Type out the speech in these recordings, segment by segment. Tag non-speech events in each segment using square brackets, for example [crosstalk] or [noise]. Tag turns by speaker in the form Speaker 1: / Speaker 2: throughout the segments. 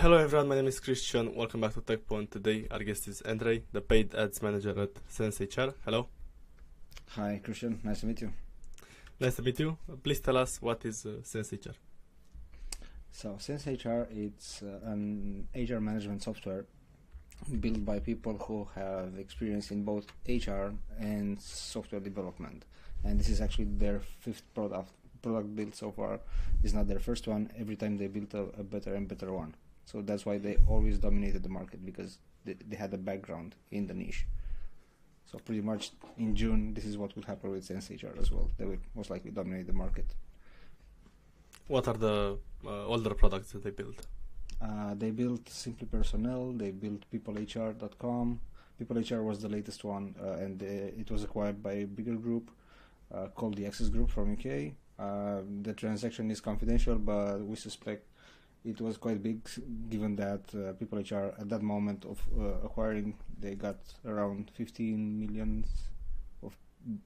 Speaker 1: Hello everyone, my name is Christian. Welcome back to Tekpon. Today our guest is Andrei, the paid ads manager at SenseHR. Hello.
Speaker 2: Hi Christian, nice to meet you.
Speaker 1: Nice to meet you. Please tell us what is uh, SenseHR.
Speaker 2: So SenseHR it's uh, an HR management software built by people who have experience in both HR and software development. And this is actually their fifth product product built so far. It's not their first one. Every time they built a, a better and better one. So that's why they always dominated the market because they, they had a background in the niche. So pretty much in June, this is what will happen with SenseHR as well. They will most likely dominate the market.
Speaker 1: What are the uh, older products that they built?
Speaker 2: Uh, they built Simply Personnel. They built PeopleHR.com. PeopleHR was the latest one, uh, and uh, it was acquired by a bigger group uh, called the Access Group from UK. Uh, the transaction is confidential, but we suspect it was quite big, given that uh, PeopleHR at that moment of uh, acquiring, they got around 15 million of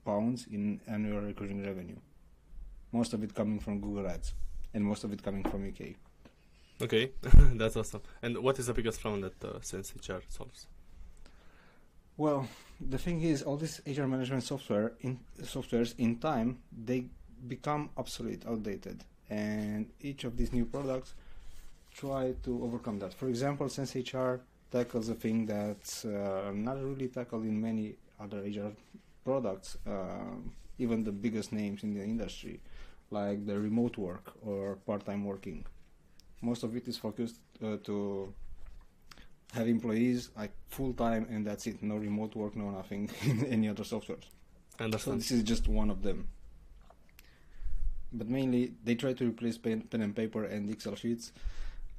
Speaker 2: pounds in annual recurring revenue. Most of it coming from Google Ads, and most of it coming from UK.
Speaker 1: Okay, [laughs] that's awesome. And what is the biggest problem that uh, SenseHR solves?
Speaker 2: Well, the thing is, all these HR management software in softwares in time they become obsolete, outdated, and each of these new products try to overcome that. For example, SenseHR tackles a thing that's uh, not really tackled in many other HR products, uh, even the biggest names in the industry, like the remote work or part-time working. Most of it is focused uh, to have employees like full time and that's it no remote work no nothing [laughs] in any other softwares so this is just one of them but mainly they try to replace pen, pen and paper and excel sheets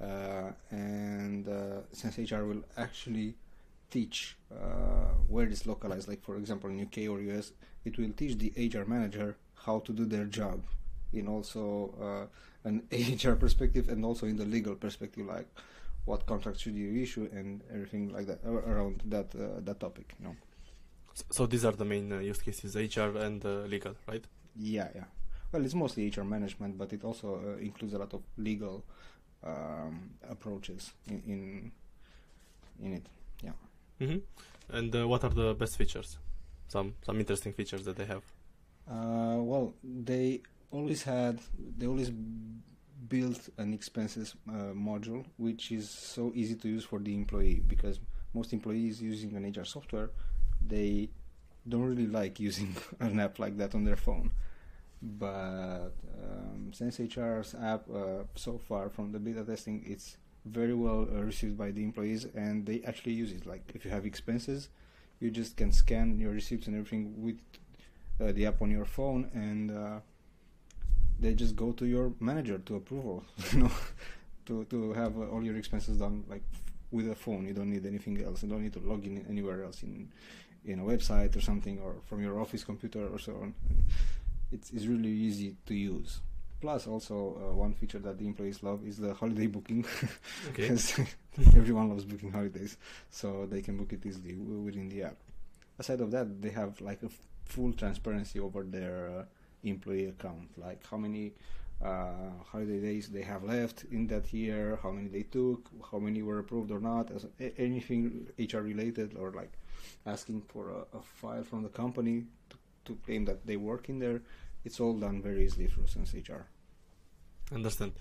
Speaker 2: and uh, sense hr will actually teach uh, where it's localized like for example in uk or us it will teach the hr manager how to do their job in also uh, an [laughs] hr perspective and also in the legal perspective like what contract should you issue and everything like that around that uh, that topic you know
Speaker 1: So these are the main uh, use cases, HR and uh, legal, right?
Speaker 2: yeah yeah well it's mostly hr management but it also uh, includes a lot of legal um, approaches in, in in it
Speaker 1: hmm And uh, what are the best features? Some some interesting features that they have.
Speaker 2: uh, well they always had they always built an expenses uh, module which is so easy to use for the employee because most employees using an hr software they don't really like using [laughs] an app like that on their phone but um, SenseHR's app uh, so far from the beta testing it's very well uh, received by the employees and they actually use it. Like if you have expenses you just can scan your receipts and everything with uh, the app on your phone and uh, they just go to your manager to approval [laughs] you know to to have uh, all your expenses done like with a phone. You don't need anything else. You don't need to log in anywhere else in in a website or something or from your office computer or so on it's, it's really easy to use. Plus also uh, one feature that the employees love is the holiday booking. [laughs] Because [laughs] everyone loves booking holidays so they can book it easily w- within the app. Aside of that they have like a f- full transparency over their uh, employee account. Like how many uh, holiday days they have left in that year how many they took how many were approved or not as a- anything hr related or like asking for a, a file from the company to, to claim that they work in there it's all done very easily through sense hr
Speaker 1: Understand.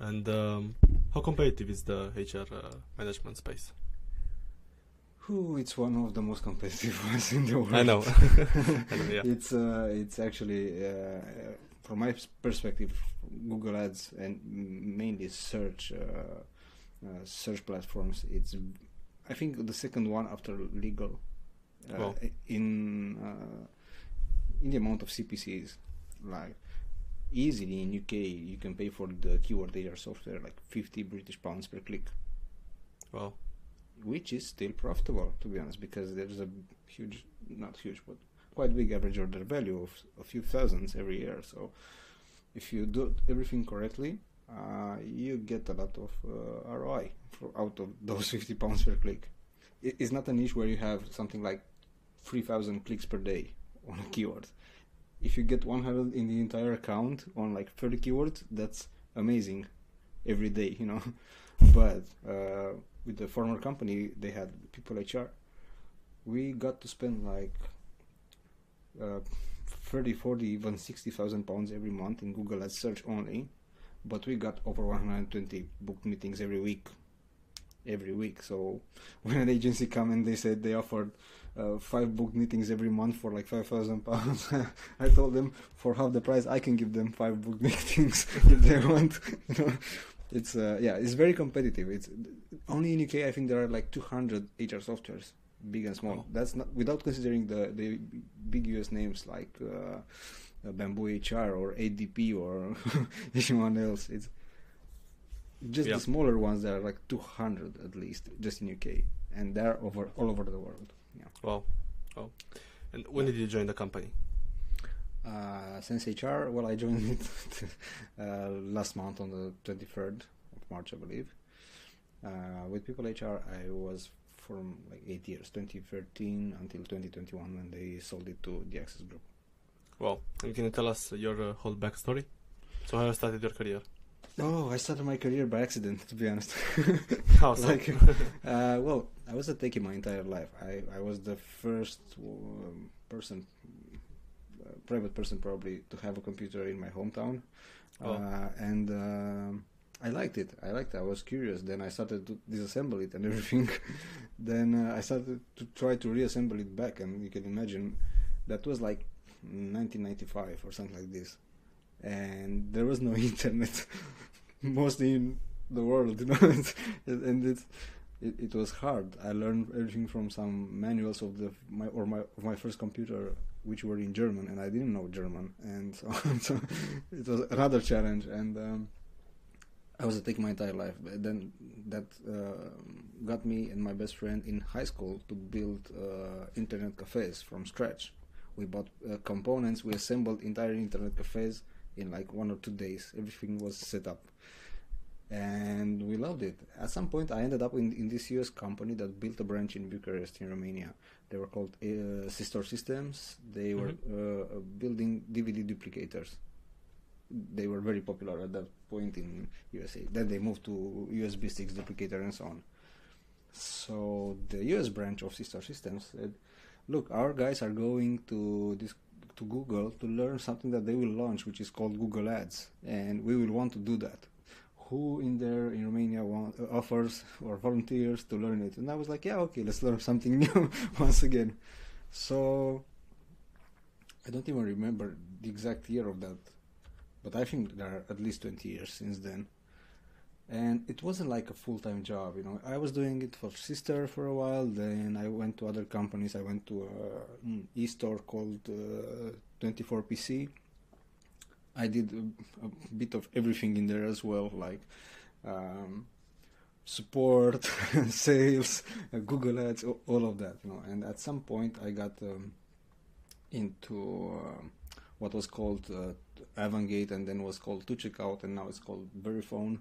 Speaker 1: And um, how competitive is the HR uh, management space?
Speaker 2: Whew, it's one of the most competitive [laughs] ones in the world.
Speaker 1: I know. [laughs] [laughs] I know, yeah.
Speaker 2: It's uh, it's actually uh, from my perspective, Google Ads and mainly search uh, uh, search platforms. It's I think the second one after legal uh,
Speaker 1: Wow.
Speaker 2: in uh, in the amount of CPCs. Like easily in UK, you can pay for the keyword data software like 50 British pounds per click.
Speaker 1: Well,
Speaker 2: which is still profitable to be honest because there's a huge not huge but quite big average order value of a few thousands every year. So if you do everything correctly uh, you get a lot of uh, ROI for, out of those [laughs] 50 pounds per click. It, it's not a niche where you have something like 3000 clicks per day on a [laughs] keyword if you get 100 in the entire account on like 30 keywords that's amazing every day you know [laughs] but uh, with the former company, they had people HR. We got to spend like uh, 30, 40, even 60,000 pounds every month in Google Ads search only. But we got over 120 booked meetings every week. Every week. So [laughs] when an agency come and they said they offered uh, five booked meetings every month for like 5,000 pounds, [laughs] I told them for half the price I can give them five booked [laughs] meetings if they want. [laughs] you know, it's uh, yeah, it's very competitive. It's only in UK I think there are like 200 HR softwares big and small.
Speaker 1: Oh.
Speaker 2: That's not without considering the the big US names like uh, uh, Bamboo HR or ADP or anyone else. It's just
Speaker 1: Yeah.
Speaker 2: the smaller ones. There are like 200 at least just in UK, and they're over all over the world. Yeah.
Speaker 1: Wow. Wow. And when did you join the company?
Speaker 2: Uh, Sense HR. Well, I joined it [laughs] uh, last month on the 23rd of March, I believe. Uh, with People HR, I was from like eight years, 2013 until 2021, when they sold it to the Access Group.
Speaker 1: Well, And can you tell us your uh, whole backstory? So how you started your career?
Speaker 2: Oh, I started my career by accident, to be honest. [laughs]
Speaker 1: How so?
Speaker 2: Like, uh, well, I was a techie my entire life. I, I was the first um, person, uh, private person probably, to have a computer in my hometown.
Speaker 1: Oh.
Speaker 2: Uh, and um I liked it. I liked it. I was curious. Then I started to disassemble it and [laughs] everything. then uh, I started to try to reassemble it back. And you can imagine that was like 1995 or something like this. And there was no [laughs] internet, mostly in the world, [laughs] you know. and it, it was hard. I learned everything from some manuals of the my or my of my first computer, which were in German, and I didn't know German, and so, [laughs] so it was another challenge. And um, I was a tech my entire life. But then that uh, got me and my best friend in high school to build uh, internet cafes from scratch. We bought uh, components. We assembled entire internet cafes in like one or two days. Everything was set up and we loved it. At some point, I ended up in, in this US company that built a branch in Bucharest, in Romania. They were called uh, Systor Systems. They were uh, building DVD duplicators. They were very popular at that point in USA. Then they moved to USB sticks duplicator and so on. So the US branch of Systor Systems said, "Look, our guys are going to this to Google to learn something that they will launch, which is called Google Ads, and we will want to do that." who in there in Romania want, offers or volunteers to learn it? And I was like, yeah, okay, let's learn something [laughs] new once again. So I don't even remember the exact year of that, but I think there are at least 20 years since then. And it wasn't like a full time job, you know. I was doing it for Systor for a while, then I went to other companies. I went to an e store called uh, 24PC I did a, a, bit of everything in there as well, like um, support, [laughs] sales, uh, Google Ads, all, all of that, you know. And at some point, I got um, into uh, what was called uh, Avangate, and then was called 2Checkout, and now it's called Verifone, uh,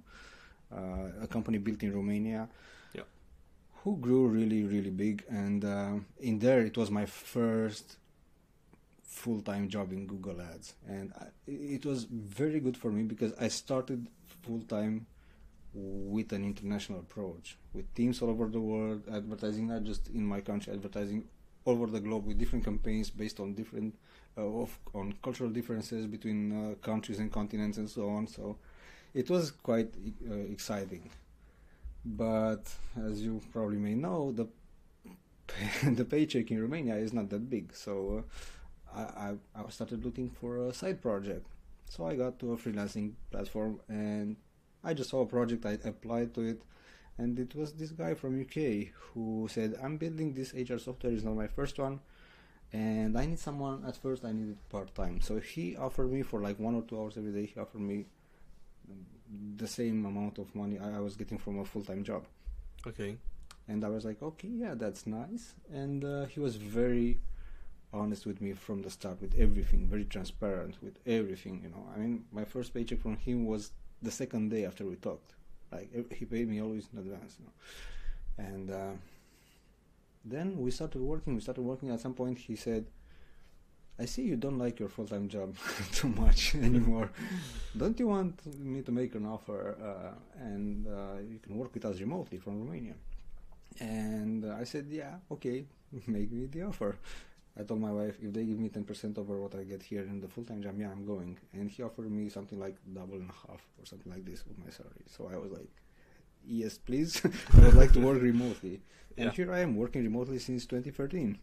Speaker 2: a company built in Romania.
Speaker 1: Yeah.
Speaker 2: Who grew really, really big, and uh, in there it was my first full-time job in Google Ads, and I, it was very good for me because I started full-time with an international approach, with teams all over the world, advertising not just in my country, advertising all over the globe with different campaigns based on different uh, of, on cultural differences between uh, countries and continents and so on. So it was quite uh, exciting. But as you probably may know, the [laughs] the paycheck in Romania is not that big. So uh, I, I, started looking for a side project. So I got to a freelancing platform and I just saw a project, I applied to it, and it was this guy from UK who said, I'm building this HR software, it's not my first one, and I need someone, at first I needed part-time. So he offered me for like one or two hours every day, he offered me the same amount of money I was getting from a full-time job.
Speaker 1: Okay.
Speaker 2: And I was like, okay, yeah, that's nice. And uh, he was very honest with me from the start with everything, very transparent with everything. You know, I mean, my first paycheck from him was the second day after we talked. Like he paid me always in advance. You know? And uh, then we started working. We started working. At some point, he said, I see you don't like your full-time job [laughs] too much [laughs] anymore. don't you want me to make an offer uh, and uh, you can work with us remotely from Romania? And uh, I said, yeah, okay, [laughs] make me the offer. I told my wife if they give me 10% over what I get here in the full-time job, yeah, I'm going. And he offered me something like double and a half or something like this with my salary. So I was like, yes, please. I would like to work remotely. And
Speaker 1: Yeah.
Speaker 2: here I am working remotely since 2013.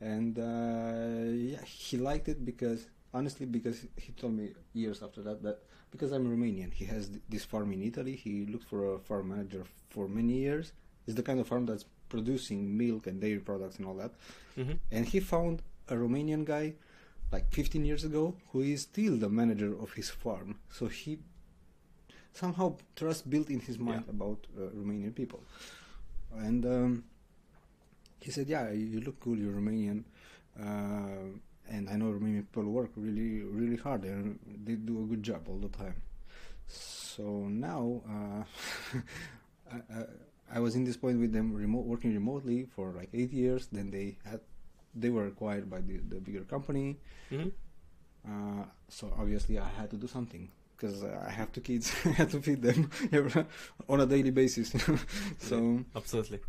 Speaker 2: And uh, yeah, he liked it because honestly, because he told me years after that that because I'm Romanian, he has this farm in Italy. He looked for a farm manager for many years. It's the kind of farm that's producing milk and dairy products and all that.
Speaker 1: hmm
Speaker 2: And he found a Romanian guy like 15 years ago who is still the manager of his farm. So he somehow trust built in his mind
Speaker 1: Yeah.
Speaker 2: about uh, Romanian people. And um, he said, "Yeah, you look cool. You're Romanian, uh, and I know Romanian people work really, really hard, and they do a good job all the time." So now, uh, [laughs] I, I, I was in this point with them, remote working remotely for like eight years. Then they had, they were acquired by the, the bigger company.
Speaker 1: hmm
Speaker 2: Uh, so obviously, I had to do something because I have two kids. [laughs] I had to feed them [laughs] on a daily basis. so
Speaker 1: Absolutely.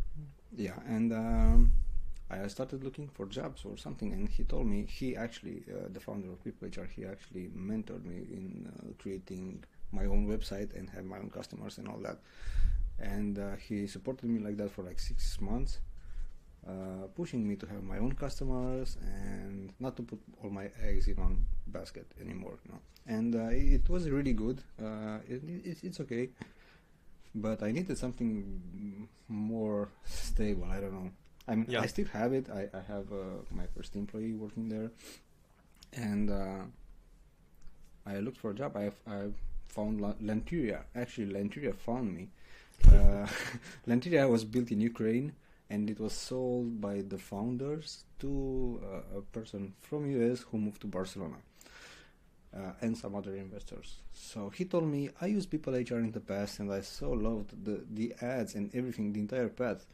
Speaker 2: Yeah, and um, I started looking for jobs or something, and he told me he actually, uh, the founder of People HR, he actually mentored me in uh, creating my own website and have my own customers and all that. And uh, he supported me like that for like six months, uh, pushing me to have my own customers and not to put all my eggs in one basket anymore. You know? And uh, it, it was really good. Uh, it, it, it's okay but I needed something more stable. I don't know. I mean,
Speaker 1: Yeah.
Speaker 2: I still have it. I, I have uh, my first employee working there, and uh, I looked for a job. I I found La- Lanteria. Actually, Lanteria found me. Uh, [laughs] Lanteria was built in Ukraine, and it was sold by the founders to uh, a person from US who moved to Barcelona uh, and some other investors. So he told me I used People HR in the past, and I so loved the the ads and everything, the entire path,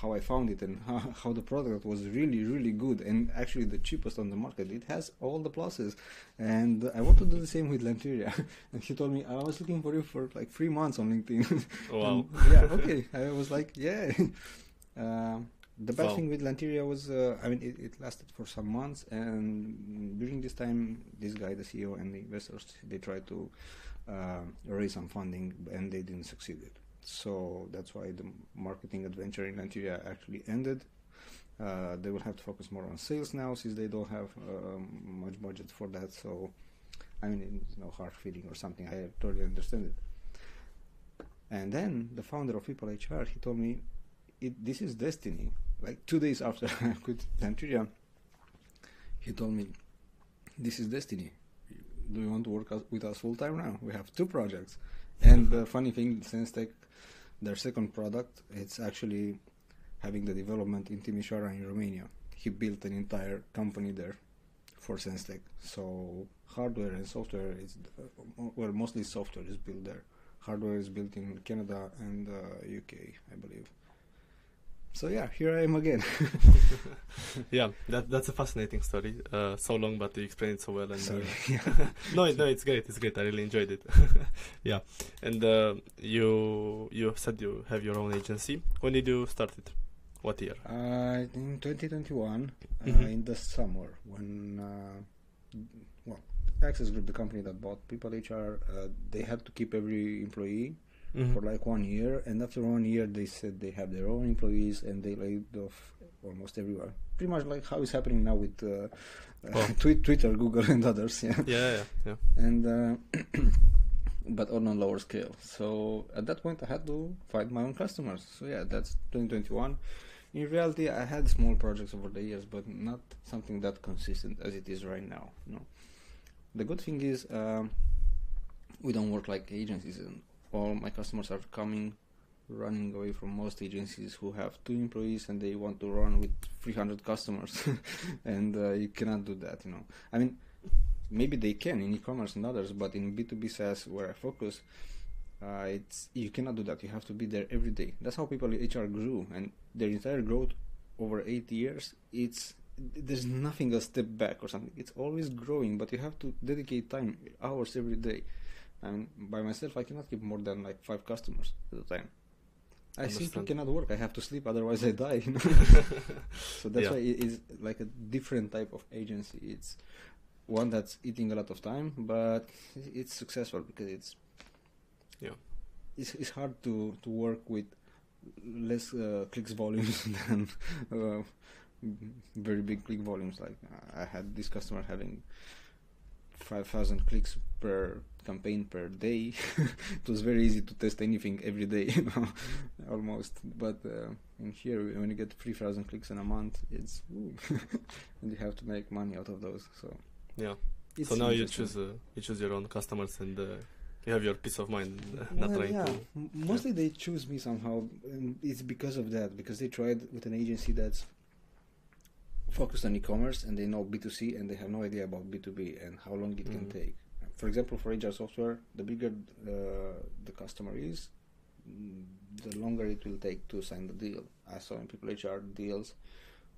Speaker 2: how I found it, and [laughs] how, how the product was really really good, and actually the cheapest on the market. It has all the pluses, and I want to do the same with Lanteria. [laughs] and he told me I was looking for you for like three months on LinkedIn. [laughs]
Speaker 1: Wow.
Speaker 2: And yeah, okay. I was like, yeah. Um the bad
Speaker 1: Wow.
Speaker 2: thing with Lanteria was, uh, I mean, it, it lasted for some months, and during this time, this guy, the CEO, and the investors, they tried to uh, raise some funding, and they didn't succeed. It. So that's why the marketing adventure in Lanteria actually ended. Uh, they will have to focus more on sales now, since they don't have um, much budget for that. So, I mean, it's no hard feeling or something. I totally understand it. And then the founder of People HR, he told me, it, "This is destiny." Like two days after [laughs] I quit Lanteria, he told me, "This is destiny. Do you want to work with us full time now? We have two projects." And the funny thing, SenseTech, their second product, it's actually having the development in Timișoara in Romania. He built an entire company there for SenseTech. So hardware and software is, well, mostly software is built there hardware is built in Canada and uh, UK, I believe. So yeah, here I am again. [laughs]
Speaker 1: yeah, that that's a fascinating story. Uh, so long, but you explained it so well. And
Speaker 2: Sorry. [laughs]
Speaker 1: uh, [laughs] no, no, it's great. It's great. I really enjoyed it. yeah, and uh, you you said you have your own agency. When did you start it? What year?
Speaker 2: Uh, in 2021, uh,
Speaker 1: Mhm.
Speaker 2: in the summer, when uh, well, Access Group, the company that bought People HR, uh, they had to keep every employee
Speaker 1: Mhm.
Speaker 2: for like one year, and after one year, they said they have their own employees and they laid off almost everyone. Pretty much like how it's happening now with uh, uh, [laughs]
Speaker 1: Oh.
Speaker 2: Twitter, Google, and others. Yeah.
Speaker 1: Yeah, yeah, yeah.
Speaker 2: and uh, [clears throat] but on a lower scale. So at that point, I had to find my own customers. So yeah, that's 2021. In reality, I had small projects over the years, but not something that consistent as it is right now. No. The good thing is um, we don't work like agencies, and all my customers are coming, running away from most agencies who have two employees and they want to run with 300 customers, [laughs] and uh, you cannot do that. You know, I mean, maybe they can in e-commerce and others, but in B2B SaaS where I focus, uh, it's you cannot do that. You have to be there every day. That's how people in HR grew, and their entire growth over eight years. It's there's nothing a step back or something. It's always growing, but you have to dedicate time, hours every day. And by myself, I cannot keep more than like five customers at a time. I simply cannot work. I have to sleep, otherwise I die. You know? [laughs] so that's
Speaker 1: Yeah.
Speaker 2: why it is like a different type of agency. It's one that's eating a lot of time, but it's successful because it's
Speaker 1: Yeah.
Speaker 2: It's, it's hard to to work with less uh, clicks volumes [laughs] than uh, very big click volumes. Like I had this customer having five thousand clicks per campaign per day. [laughs] it was very easy to test anything every day, [laughs] you know, almost. But uh, in here, when you get three thousand clicks in a month, it's [laughs] and you have to make money out of those. So
Speaker 1: Yeah.
Speaker 2: it's
Speaker 1: so now you choose uh, you choose your own customers and uh, you have your peace of mind, uh, not
Speaker 2: Well,
Speaker 1: trying
Speaker 2: yeah.
Speaker 1: to.
Speaker 2: Mostly they choose me somehow, and it's because of that. Because they tried with an agency that's focused on e-commerce, and they know B2C, and they have no idea about B2B and how long it can
Speaker 1: Mhm.
Speaker 2: take. For example, for HR software, the bigger uh, the customer is, mm, the longer it will take to sign the deal. I saw in people HR deals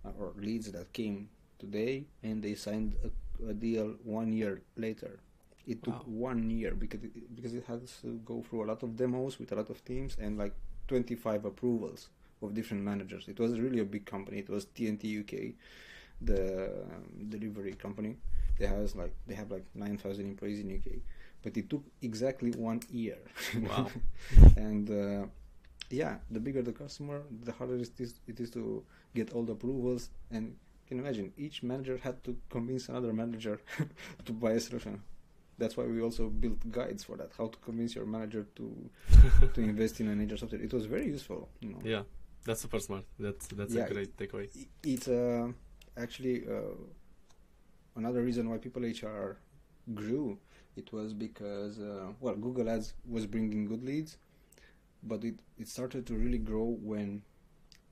Speaker 2: uh, or leads that came today, and they signed a, a deal one year later. It took
Speaker 1: Wow.
Speaker 2: one year because it, because it has to go through a lot of demos with a lot of teams and like 25 approvals of different managers. It was really a big company. It was TNT UK, the um, delivery company. They has like they have like 9,000 employees in UK, but it took exactly one year.
Speaker 1: Wow. [laughs]
Speaker 2: and uh, yeah, the bigger the customer, the harder it is, it is to get all the approvals. And you can imagine each manager had to convince another manager [laughs] to buy a solution. That's why we also built guides for that. How to convince your manager to to [laughs] invest in an HR software. It was very useful. You know.
Speaker 1: Yeah, that's super smart. That's that's
Speaker 2: Yeah,
Speaker 1: a great takeaway.
Speaker 2: I- It's uh, actually uh, another reason why people HR grew. It was because uh, well, Google Ads was bringing good leads, but it it started to really grow when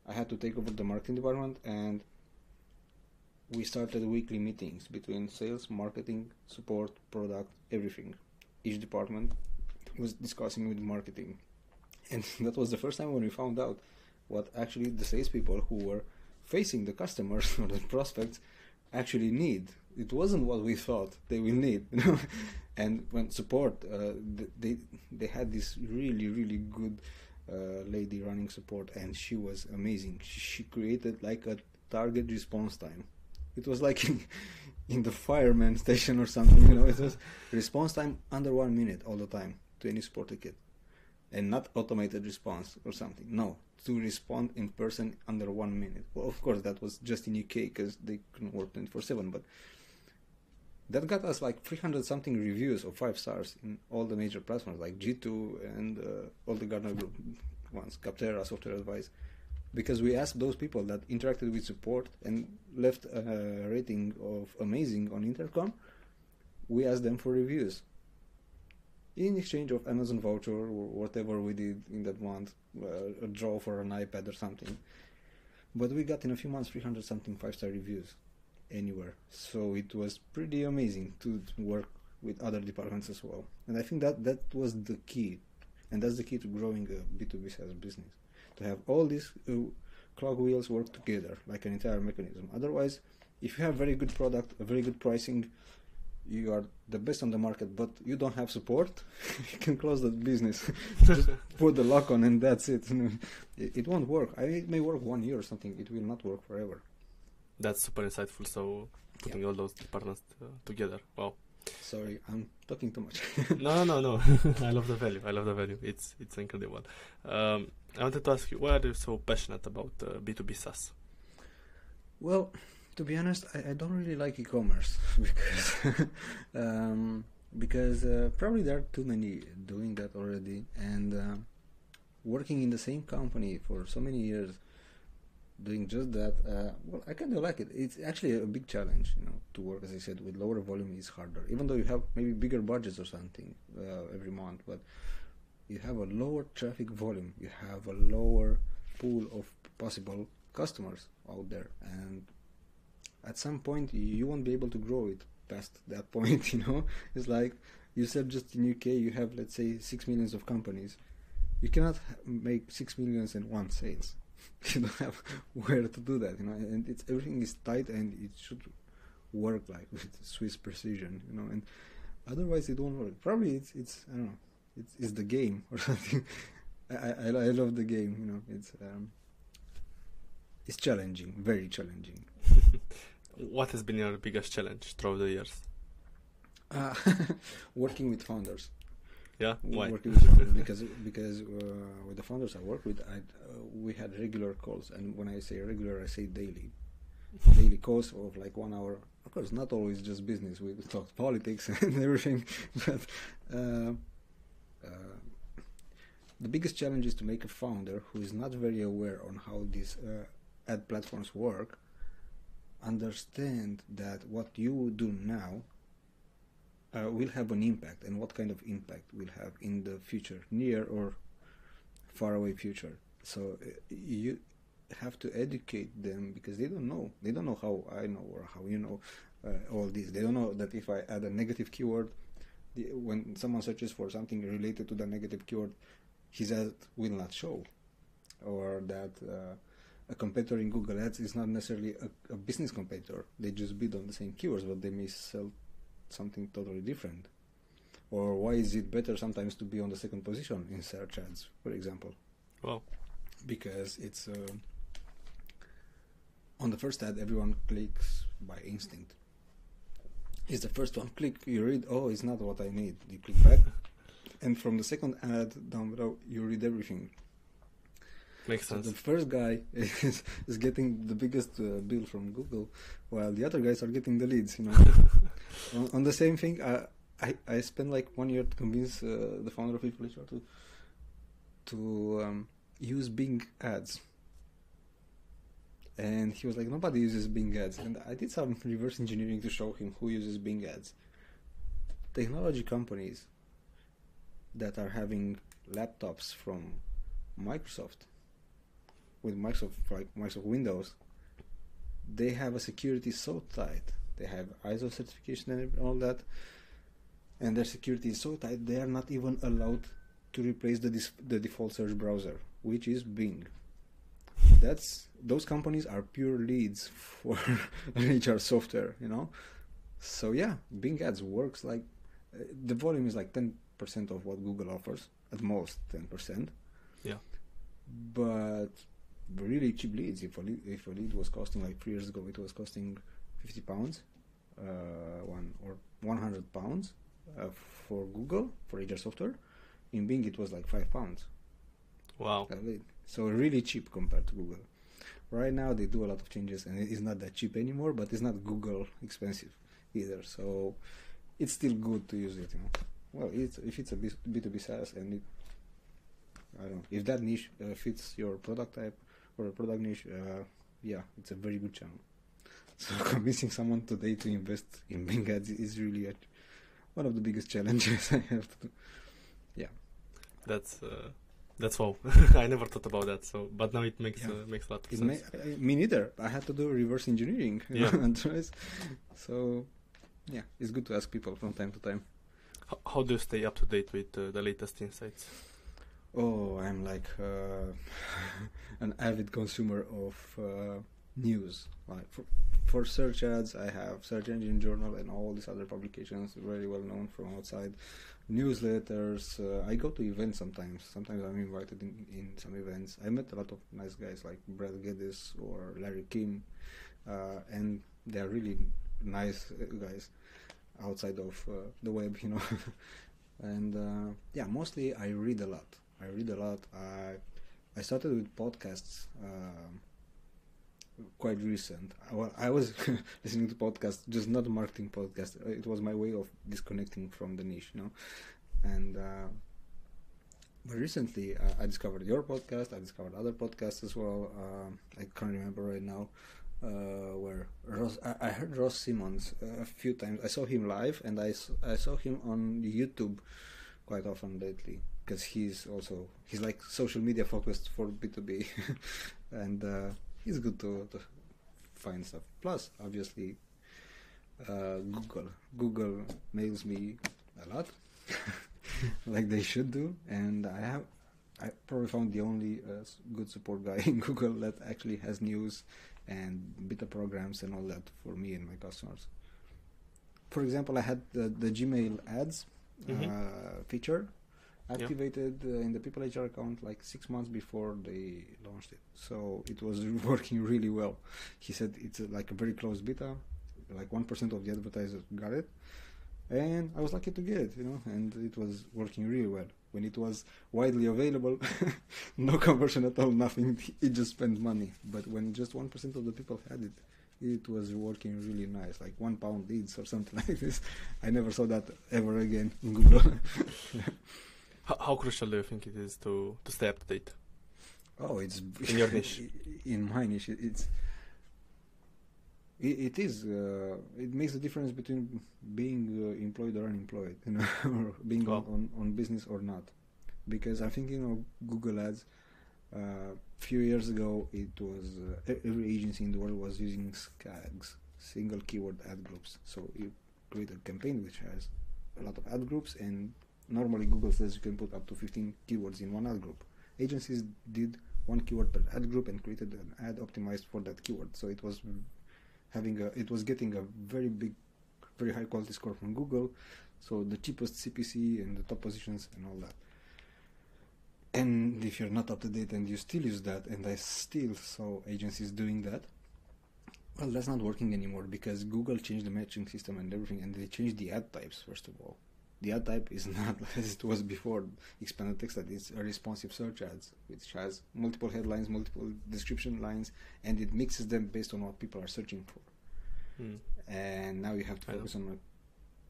Speaker 2: I had to take over the marketing department and we started weekly meetings between sales, marketing, support, product, everything. Each department was discussing with marketing, and [laughs] that was the first time when we found out what actually the salespeople who were facing the customers [laughs] or the prospects actually need. It wasn't what we thought they will need, [laughs] you know. and when support, uh, they they had this really really good uh, lady running support, and she was amazing. She, created like a target response time. It was like [laughs] in, in the fireman station or something, you know. It was response time under one minute all the time to any support ticket and not automated response or something. No, to respond in person under one minute. Well, of course, that was just in UK because they couldn't work 24 7, but that got us like 300 something reviews of five stars in all the major platforms like G2 and uh, all the Gartner Group ones, Capterra, Software Advice. Because we asked those people that interacted with support and left a rating of amazing on Intercom, we asked them for reviews in exchange of Amazon voucher or whatever we did in that month, uh, a draw for an iPad or something. But we got in a few months 300 something five star reviews anywhere. So it was pretty amazing to work with other departments as well. And I think that that was the key. And that's the key to growing a B2B SaaS business. To have all these uh, clog wheels work together like an entire mechanism. Otherwise, if you have very good product, a very good pricing, you are the best on the market, but you don't have support, [laughs] you can close that business. [laughs] Just put the lock on and that's it. [laughs] it. It won't work. I, it may work one year or something. It will not work forever.
Speaker 1: That's super insightful. So putting all those departments uh, together. Wow.
Speaker 2: Sorry, I'm talking too much.
Speaker 1: no, no, no. I love the value. I love the value. It's it's incredible. Um, I wanted to ask you, why are you so passionate about uh, B2B SaaS?
Speaker 2: Well, to be honest, I, I don't really like e-commerce [laughs] because um, because uh, probably there are too many doing that already, and uh, working in the same company for so many years, doing just that. Uh, well, I kind of like it. It's actually a big challenge, you know, to work as I said with lower volume is harder. Even though you have maybe bigger budgets or something uh, every month, but you have a lower traffic volume. You have a lower pool of possible customers out there, and at some point you won't be able to grow it past that point. [laughs] You know, it's like you said just in UK you have let's say six millions of companies. You cannot make six millions and one sales. [laughs] you don't have [laughs] where to do that, you know. And it's everything is tight, and it should work like with Swiss precision, you know. And otherwise, it won't work. Probably it's it's I don't know. It's, it's the game or something. I, I I love the game, you know. It's um, it's challenging, very challenging.
Speaker 1: What has been your biggest challenge throughout the years?
Speaker 2: Uh, [laughs] working with founders.
Speaker 1: Yeah, why?
Speaker 2: Working with founders because because uh, with the founders I work with, I uh, we had regular calls, and when I say regular, I say daily, daily calls of like one hour. Of course, not always just business. We talked politics [laughs] and everything, but uh, uh, the biggest challenge is to make a founder who is not very aware on how these uh, ad platforms work understand that what you do now uh, will have an impact and what kind of impact will have in the future near or far away future. So uh, you have to educate them because they don't know. They don't know how i know or how you know uh, all this. They don't know that if i add a negative keyword the, when someone searches for something related to the negative keyword his ad will not show or that uh, a competitor in google ads is not necessarily a, a business competitor they just bid on the same keywords but they may sell something totally different? Or why is it better sometimes to be on the second position in search ads, for example?
Speaker 1: Well,
Speaker 2: because it's uh, on the first ad, everyone clicks by instinct. It's the first one click, you read, oh, it's not what I need. You click back, and from the second ad down below, you read everything.
Speaker 1: Makes
Speaker 2: so
Speaker 1: sense.
Speaker 2: the first guy [laughs] is, is getting the biggest uh, bill from Google, while the other guys are getting the leads. You know, [laughs] on, on, the same thing, uh, I I spent like one year to convince uh, the founder of Influencer to to um, use Bing ads, and he was like, nobody uses Bing ads, and I did some reverse engineering to show him who uses Bing ads. Technology companies that are having laptops from Microsoft with Microsoft like Microsoft Windows, they have a security so tight. They have ISO certification and all that, and their security is so tight they are not even allowed to replace the dis- the default search browser, which is Bing. That's those companies are pure leads for [laughs] HR software, you know. So yeah, Bing Ads works like uh, the volume is like ten percent of what Google offers, at most ten percent.
Speaker 1: Yeah.
Speaker 2: But really cheap leads. If a lead, if a lead was costing like three years ago, it was costing fifty pounds, uh, one or one hundred pounds uh, for Google for HR software. In Bing, it was like five pounds.
Speaker 1: Wow.
Speaker 2: So really cheap compared to Google. Right now, they do a lot of changes, and it's not that cheap anymore. But it's not Google expensive either. So it's still good to use it. You know. Well, it's, if it's a B two B SaaS and it, I don't know if that niche uh, fits your product type for a product niche, uh, yeah, it's a very good channel. [laughs] So [laughs] convincing someone today to invest in Bing ads is really a, one of the biggest [laughs] challenges I have to do. Yeah,
Speaker 1: that's uh, that's wow. I never thought about that. So, but now it makes
Speaker 2: Yeah.
Speaker 1: uh, makes a lot of
Speaker 2: it
Speaker 1: sense.
Speaker 2: may, I, me neither. I had to do reverse engineering.
Speaker 1: Yeah.
Speaker 2: know, and tries. So yeah, it's good to ask people from time to time.
Speaker 1: How, how do you stay up to date with uh, the latest insights?
Speaker 2: Oh, I'm like uh, [laughs] an avid consumer of uh, news. Like for, for search ads, I have Search Engine Journal and all these other publications, very well known from outside. Newsletters. Uh, I go to events sometimes. Sometimes I'm invited in, in some events. I met a lot of nice guys like Brad Geddes or Larry Kim, uh, and they're really nice uh, guys outside of uh, the web, you know. [laughs] and yeah, mostly I read a lot. I read a lot. I I started with podcasts um, quite recent. I, well, I was [laughs] listening to podcasts, just not marketing podcasts. It was my way of disconnecting from the niche, you know. And uh, but recently, I, I discovered your podcast. I discovered other podcasts as well. Um I can't remember right now. Uh, where Ross, I, I heard Ross Simmonds uh, a few times. I saw him live, and I I saw him on YouTube quite often lately because he's also he's like social media focused for B two B, [laughs] and uh, he's good to, to find stuff. Plus, obviously, uh, Google Google mails me a lot, [laughs] like they should do, and I have I probably found the only uh, good support guy [laughs] in Google that actually has news and beta programs and all that for me and my customers. For example, I had the, the Gmail ads
Speaker 1: Mhm.
Speaker 2: uh, feature. Activated uh, in the People HR account like six months before they launched it. So it was [laughs] working really well. He said it's uh, like a very close beta, like 1% of the advertisers got it. And I was lucky to get it, you know, and it was working really well. When it was widely available, [laughs] no conversion at all, nothing. [laughs] It just spent money. But when just 1% of the people had it, it was working really nice, like one pound leads or something like this. I never saw that ever again in Google.
Speaker 1: How, how crucial do you think it is to, to stay up to date?
Speaker 2: Oh, it's
Speaker 1: In your niche. [laughs]
Speaker 2: In my niche, it's it, it is. Uh, it makes a difference between being uh, employed or unemployed, you know, or [laughs] being on, on business or not. Because I'm thinking of Google Ads. A uh, few years ago, it was uh, every agency in the world was using SKAGs, single keyword ad groups. So you create a campaign which has a lot of ad groups, and normally Google says you can put up to 15 keywords in one ad group. Agencies did one keyword per ad group and created an ad optimized for that keyword. So it was having a, it was getting a very big, very high quality score from Google. So the cheapest CPC and the top positions and all that. And if you're not up to date and you still use that, and I still saw agencies doing that, well, that's not working anymore because Google changed the matching system and everything, and they changed the ad types first of all. The ad type is [laughs] not as it was before expanded text ad. It's a responsive search ads, which has multiple headlines, multiple description lines, and it mixes them based on what people are searching for.
Speaker 1: Mm.
Speaker 2: And now you have to focus on a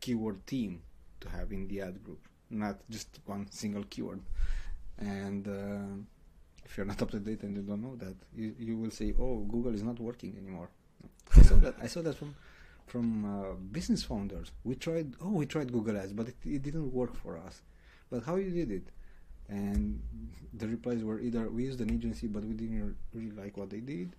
Speaker 2: keyword theme to have in the ad group, not just one single keyword. And uh, if you're not [laughs] up to date and you don't know that, you, you will say, "Oh, Google is not working anymore." I saw [laughs] that. I saw that from from uh, business founders. We tried. Oh, we tried Google Ads, but it, it didn't work for us. But how you did it? And the replies were either we used an agency, but we didn't really like what they did,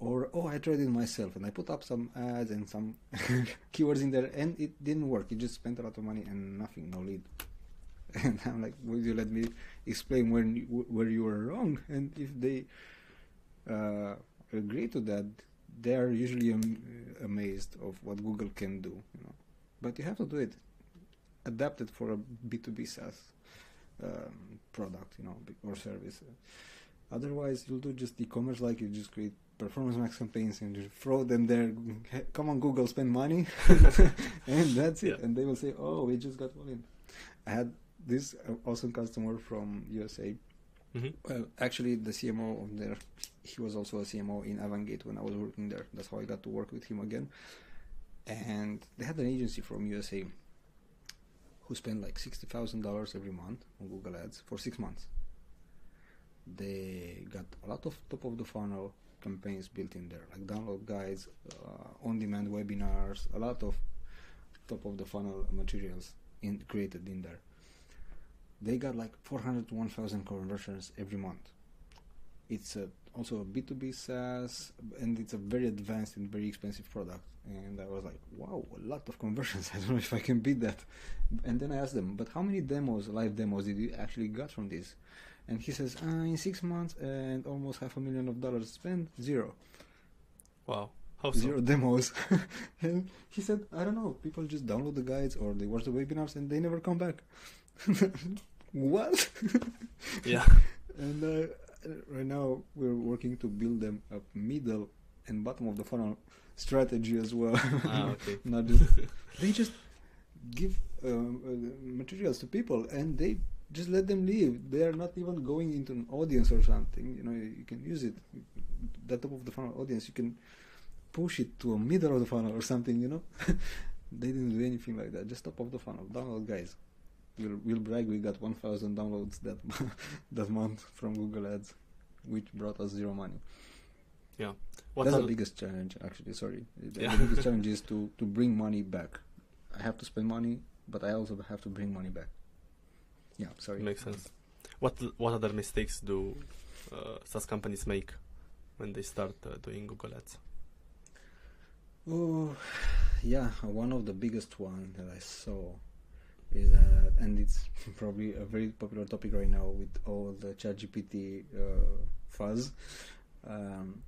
Speaker 2: or oh, I tried it myself and I put up some ads and some [laughs] keywords in there, and it didn't work. You just spent a lot of money and nothing, no lead. [laughs] And I'm like, would you let me explain when where you were wrong? And if they uh, agree to that, they are usually am- amazed of what Google can do. You know, but you have to do it adapted for a B2B SaaS um, product, you know, or service. Otherwise, you'll do just e-commerce like you just create performance max campaigns and you throw them there. Come on, Google, spend money, [laughs] [laughs] and that's it.
Speaker 1: Yeah.
Speaker 2: And they will say, "Oh, we just got one in." I had this uh, awesome customer from USA.
Speaker 1: hmm
Speaker 2: Well, actually, the CMO of there, he was also a CMO in Avangate when I was working there. That's how I got to work with him again. And they had an agency from USA who spent like sixty thousand dollars every month on Google Ads for six months. They got a lot of top of the funnel campaigns built in there, like download guides, uh, on-demand webinars, a lot of top of the funnel materials in, created in there. They got like 400 to 1,000 conversions every month. It's a, also a B2B SaaS, and it's a very advanced and very expensive product. And I was like, wow, a lot of conversions. [laughs] I don't know if I can beat that. And then I asked them, but how many demos, live demos, did you actually got from this? And he says, uh, in six months and almost half a million of dollars spent, zero.
Speaker 1: Wow. How so?
Speaker 2: Zero demos. [laughs] and he said, I don't know, people just download the guides or they watch the webinars and they never come back. [laughs] what?
Speaker 1: Yeah.
Speaker 2: and uh, right now we're working to build them a middle and bottom of the funnel strategy as well.
Speaker 1: ah, [laughs] okay.
Speaker 2: Not just [laughs] they just give um, uh, materials to people and they just let them leave. They are not even going into an audience or something. You know, you can use it. The top of the funnel audience, you can push it to a middle of the funnel or something. You know, [laughs] they didn't do anything like that. Just top of the funnel. Download, guys. We'll, we'll brag. We got 1,000 downloads that [laughs] that month from Google Ads, which brought us zero money.
Speaker 1: What
Speaker 2: That's the biggest challenge, actually. Sorry, the,
Speaker 1: Yeah.
Speaker 2: the biggest challenge [laughs] is to to bring money back. I have to spend money, but I also have to bring money back. Yeah, sorry.
Speaker 1: Makes sense. What what other mistakes do uh, SaaS companies make when they start uh, doing Google Ads?
Speaker 2: Oh, yeah. One of the biggest one that I saw is that, and it's probably a very popular topic right now with all the ChatGPT uh, fuzz. Um,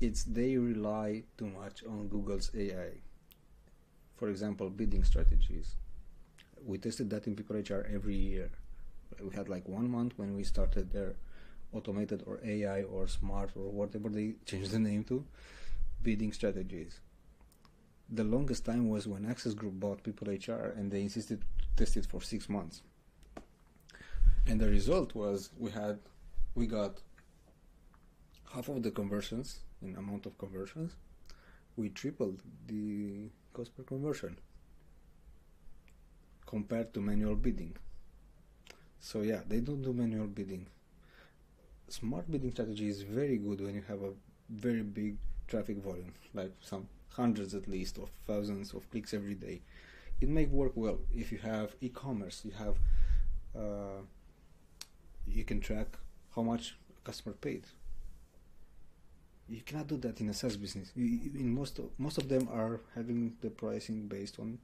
Speaker 2: it's they rely too much on Google's AI. For example, bidding strategies. We tested that in People HR every year. We had like one month when we started their automated or AI or smart or whatever they [laughs] changed the name to bidding strategies. The longest time was when Access Group bought People HR and they insisted to test it for six months. And the result was we had we got half of the conversions in amount of conversions. We tripled the cost per conversion compared to manual bidding. So yeah, they don't do manual bidding. Smart bidding strategy is very good when you have a very big traffic volume, like some hundreds at least of thousands of clicks every day. It may work well if you have e-commerce. You have uh, you can track how much a customer paid. You cannot do that in a SaaS business. In most of, most of them are having the pricing based on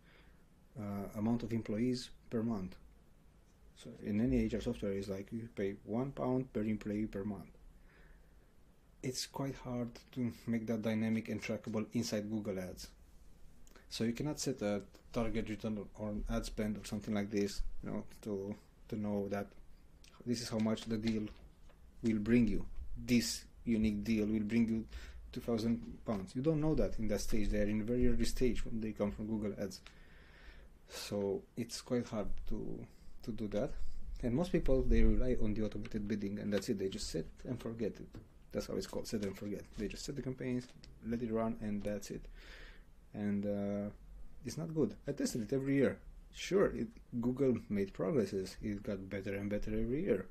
Speaker 2: uh, amount of employees per month. So in any HR software, it's like you pay one pound per employee per month. It's quite hard to make that dynamic and trackable inside Google Ads. So you cannot set a target return on ad spend or something like this, you know, to to know that this is how much the deal will bring you. This unique deal will bring you 2,000 pounds. You don't know that in that stage. They are in a very early stage when they come from Google Ads. So it's quite hard to to do that. And most people they rely on the automated bidding, and that's it. They just set and forget it. That's how it's called, set and forget. They just set the campaigns, let it run, and that's it. And uh, it's not good. I tested it every year. Sure, it, Google made progresses. It got better and better every year.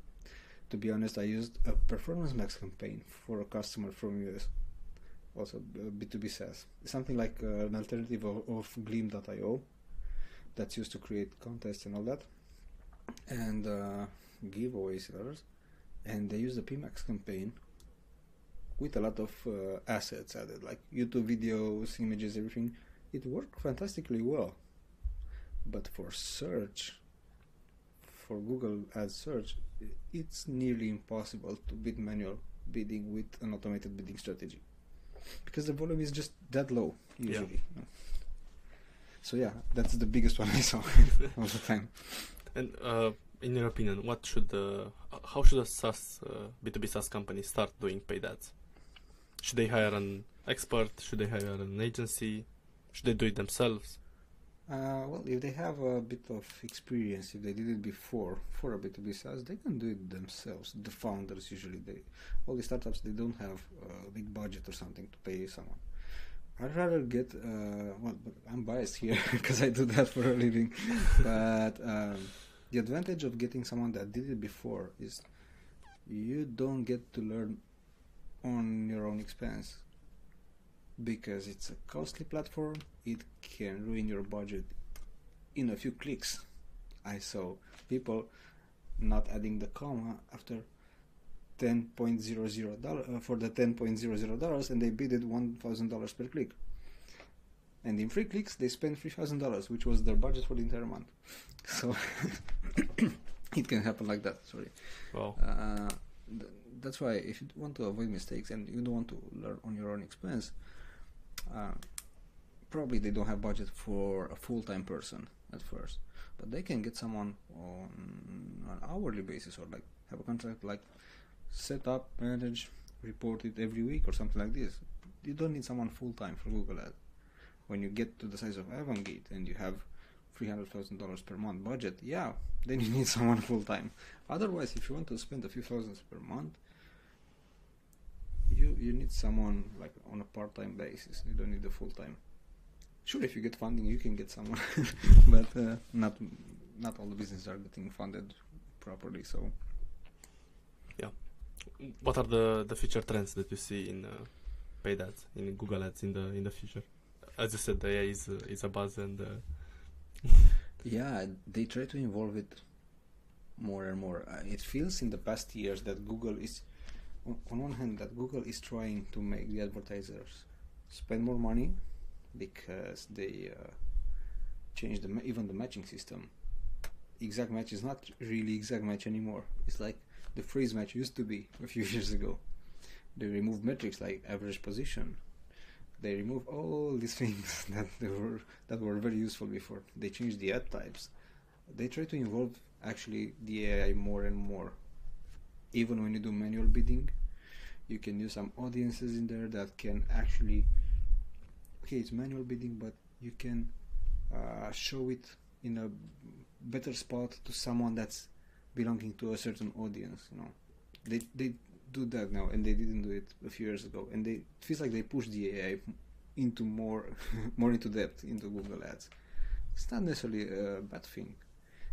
Speaker 2: To be honest, I used a Performance Max campaign for a customer from US, also B2B SaaS. Something like uh, an alternative of, of Gleam.io that's used to create contests and all that and uh, giveaways others and they use the PMax campaign with a lot of uh, assets added like YouTube videos images everything. It worked fantastically well. But for search for Google Ads search it's nearly impossible to bid manual bidding with an automated bidding strategy. Because the volume is just that low usually. Yeah. so yeah that's the biggest one I saw [laughs] all the time.
Speaker 1: And uh, in your opinion, what should the how should a SaaS uh, B2B SaaS company start doing paid ads? Should they hire an expert? Should they hire an agency? Should they do it themselves?
Speaker 2: Uh, well, if they have a bit of experience, if they did it before for a B2B SaaS, they can do it themselves. The founders usually, they all the startups, they don't have a big budget or something to pay someone. I'd rather get, uh, well, I'm biased here [laughs] because I do that for a living, [laughs] but um, the advantage of getting someone that did it before is you don't get to learn on your own expense because it's a costly platform it can ruin your budget in a few clicks i saw people not adding the comma after 10.00 dollar uh, for the 10.00 dollars and they bid it $1000 per click and in three clicks they spent $3000 which was their budget for the entire month [laughs] so [coughs] it can happen like that. Sorry.
Speaker 1: Well,
Speaker 2: uh, th- that's why if you want to avoid mistakes and you don't want to learn on your own expense, uh, probably they don't have budget for a full-time person at first, but they can get someone on an hourly basis or like have a contract like set up, manage, report it every week or something like this. You don't need someone full-time for Google Ads. When you get to the size of Avangate and you have $300,000 per month budget, yeah, then you need [laughs] someone full time. Otherwise, if you want to spend a few thousands per month, you you need someone like on a part time basis. You don't need a full time. Sure, if you get funding, you can get someone, [laughs] but uh, not not all the businesses are getting funded properly. So,
Speaker 1: yeah. What are the the future trends that you see in uh, paid ads in Google Ads in the in the future? As you said, the AI is uh, is a buzz and uh, [laughs]
Speaker 2: yeah, they try to involve it more and more. Uh, it feels in the past years that Google is, on one hand, that Google is trying to make the advertisers spend more money because they uh, changed the, even the matching system. Exact match is not really exact match anymore. It's like the phrase match used to be a few [laughs] years ago. They removed metrics like average position. They remove all these [laughs] things that were that were very useful before. They change the ad types. They try to involve actually the AI more and more. Even when you do manual bidding, you can use some audiences in there that can actually okay it's manual bidding but you can uh, show it in a better spot to someone that's belonging to a certain audience you know they they do that now and they didn't do it a few years ago and they it feels like they push the AI into more [laughs] more into depth into Google Ads it's not necessarily a bad thing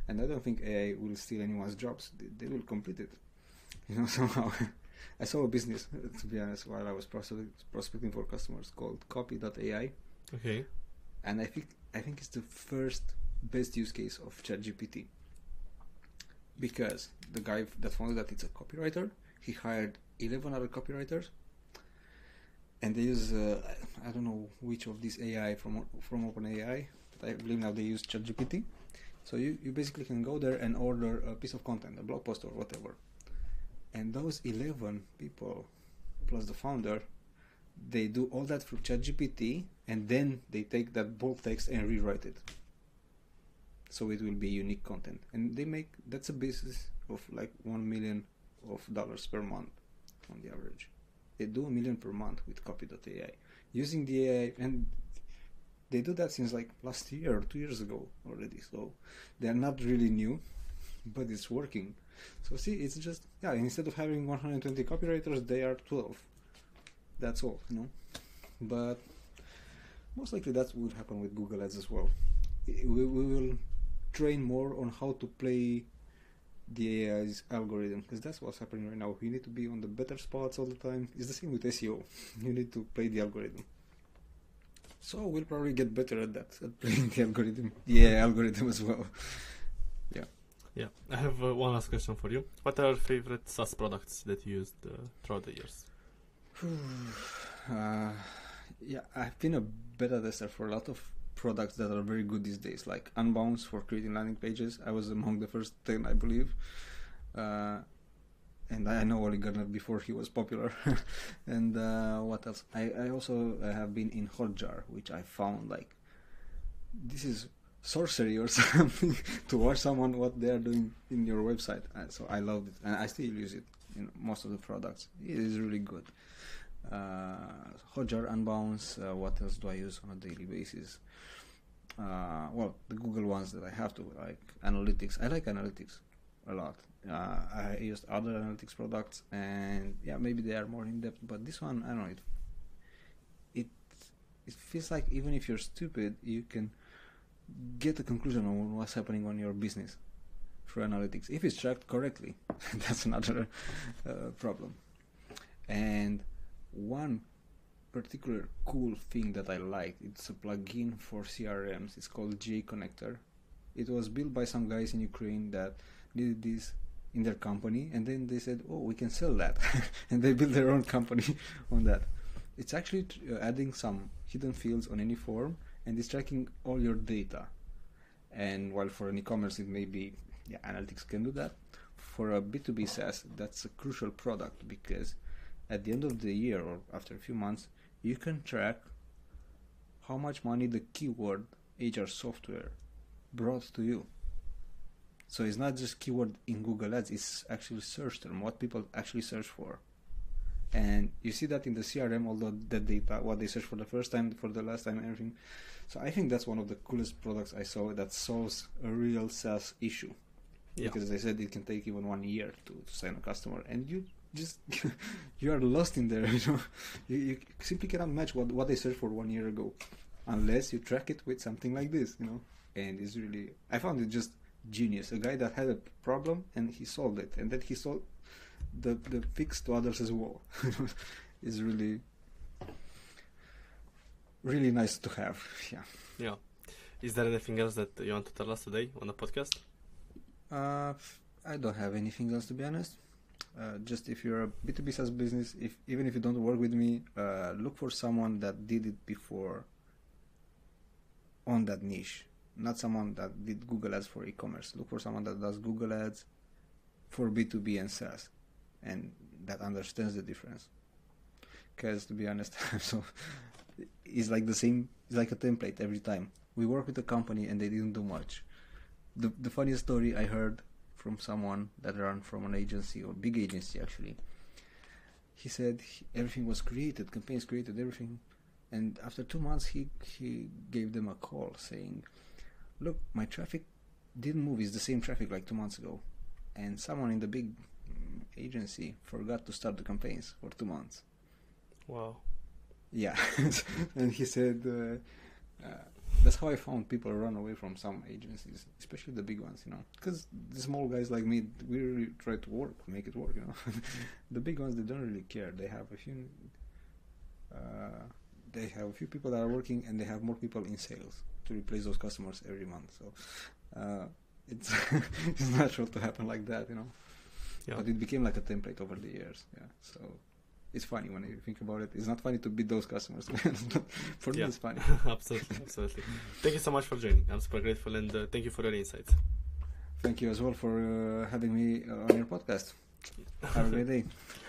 Speaker 2: and I don't think AI will steal anyone's jobs they, they will complete it [laughs] you know somehow [laughs] I saw a business, to be honest, while I was prospecting for customers called Copy.ai.
Speaker 1: Okay.
Speaker 2: And I think I think it's the first best use case of ChatGPT because the guy that founded that it's a copywriter. He hired eleven other copywriters, and they use uh, I don't know which of these AI from from OpenAI, but I believe now they use ChatGPT. So you, you basically can go there and order a piece of content, a blog post or whatever. And those 11 people plus the founder they do all that through ChatGPT and then they take that bulk text and rewrite it. So it will be unique content. And they make that's a business of like 1 million of dollars per month on the average they do a million per month with copy.ai using the AI and they do that since like last year or two years ago already so they're not really new but it's working so see, it's just yeah. Instead of having 120 copywriters, they are 12. That's all, you know. But most likely that would happen with Google Ads as well. We, we will train more on how to play the AI's algorithm because that's what's happening right now. You need to be on the better spots all the time. It's the same with SEO. You need to play the algorithm. So we'll probably get better at that, at playing the algorithm, [laughs] the AI algorithm as well. Yeah.
Speaker 1: Yeah, I have uh, one last question for you. What are your favorite SaaS products that you used uh, throughout the years? [sighs]
Speaker 2: uh, yeah, I've been a beta tester for a lot of products that are very good these days, like Unbounce for creating landing pages. I was among the first 10, I believe. Uh, and I know Oli Gardner before he was popular. [laughs] and uh, what else? I, I also have been in Hotjar, which I found like this is sorcery or [laughs] something to watch someone what they are doing in your website. So I loved it, and I still use it in most of the products. It is really good. Uh, Hotjar, Unbounce. Uh, what else do I use on a daily basis? Uh, well, the Google ones that I have to like analytics. I like analytics a lot. Uh, I used other analytics products, and yeah, maybe they are more in depth. But this one, I don't know. It it it feels like even if you're stupid, you can get a conclusion on what's happening on your business through analytics. If it's tracked correctly, [laughs] that's another uh, problem. And one particular cool thing that I liked, it's a plugin for CRMs. It's called J Connector. It was built by some guys in Ukraine that did this in their company, and then they said, "Oh, we can sell that," [laughs] and they built their own company [laughs] on that. It's actually uh, adding some hidden fields on any form and it's tracking all your data. And while for an e-commerce it may be, yeah, analytics can do that. For a B2B SaaS, that's a crucial product because at the end of the year or after a few months, you can track how much money the keyword HR software brought to you. So it's not just keyword in Google Ads, it's actually search term, what people actually search for. And you see that in the CRM, although the data, what they search for the first time, for the last time, everything. So I think that's one of the coolest products I saw that solves a real SaaS issue. Yeah. Because as I said, it can take even one year to, to sign a customer, and you just [laughs] you are lost in there. [laughs] You know, you, you simply cannot match what what they searched for one year ago, unless you track it with something like this. You know, and it's really I found it just genius. A guy that had a problem and he solved it, and then he solved the the fix to others as well. [laughs] is really really nice to have. Yeah.
Speaker 1: Yeah. Is there anything else that you want to tell us today on the podcast?
Speaker 2: Uh, I don't have anything else to be honest. Uh, just if you're a B2B SaaS business, if even if you don't work with me, uh, look for someone that did it before on that niche. not someone that did Google Ads for e-commerce. Look for someone that does Google Ads for B2B and SaaS, and that understands the difference. Because to be honest, [laughs] so it's like the same. It's like a template every time. We work with a company and they didn't do much. The the funniest story I heard from someone that ran from an agency or big agency actually. He said he, everything was created, campaigns created, everything, and after two months he he gave them a call saying, "Look, my traffic didn't move. It's the same traffic like two months ago." and someone in the big agency forgot to start the campaigns for two months.
Speaker 1: Wow.
Speaker 2: Yeah, [laughs] and he said uh, uh, that's how I found people run away from some agencies, especially the big ones, you know, because the small guys like me, we really try to work, make it work, you know. [laughs] the big ones, they don't really care. They have a few. Uh, they have a few people that are working, and they have more people in sales to replace those customers every month. So uh, it's [laughs] it's natural to happen like that, you know.
Speaker 1: Yeah.
Speaker 2: But it became like a template over the years. Yeah. So it's funny when you think about it. It's not funny to beat those customers. [laughs] for me,
Speaker 1: Yeah.
Speaker 2: it's funny. [laughs]
Speaker 1: absolutely, absolutely. Thank you so much for joining. I'm super grateful and uh, thank you for your insights.
Speaker 2: Thank you as well for uh, having me uh, on your podcast. Have a great day. [laughs]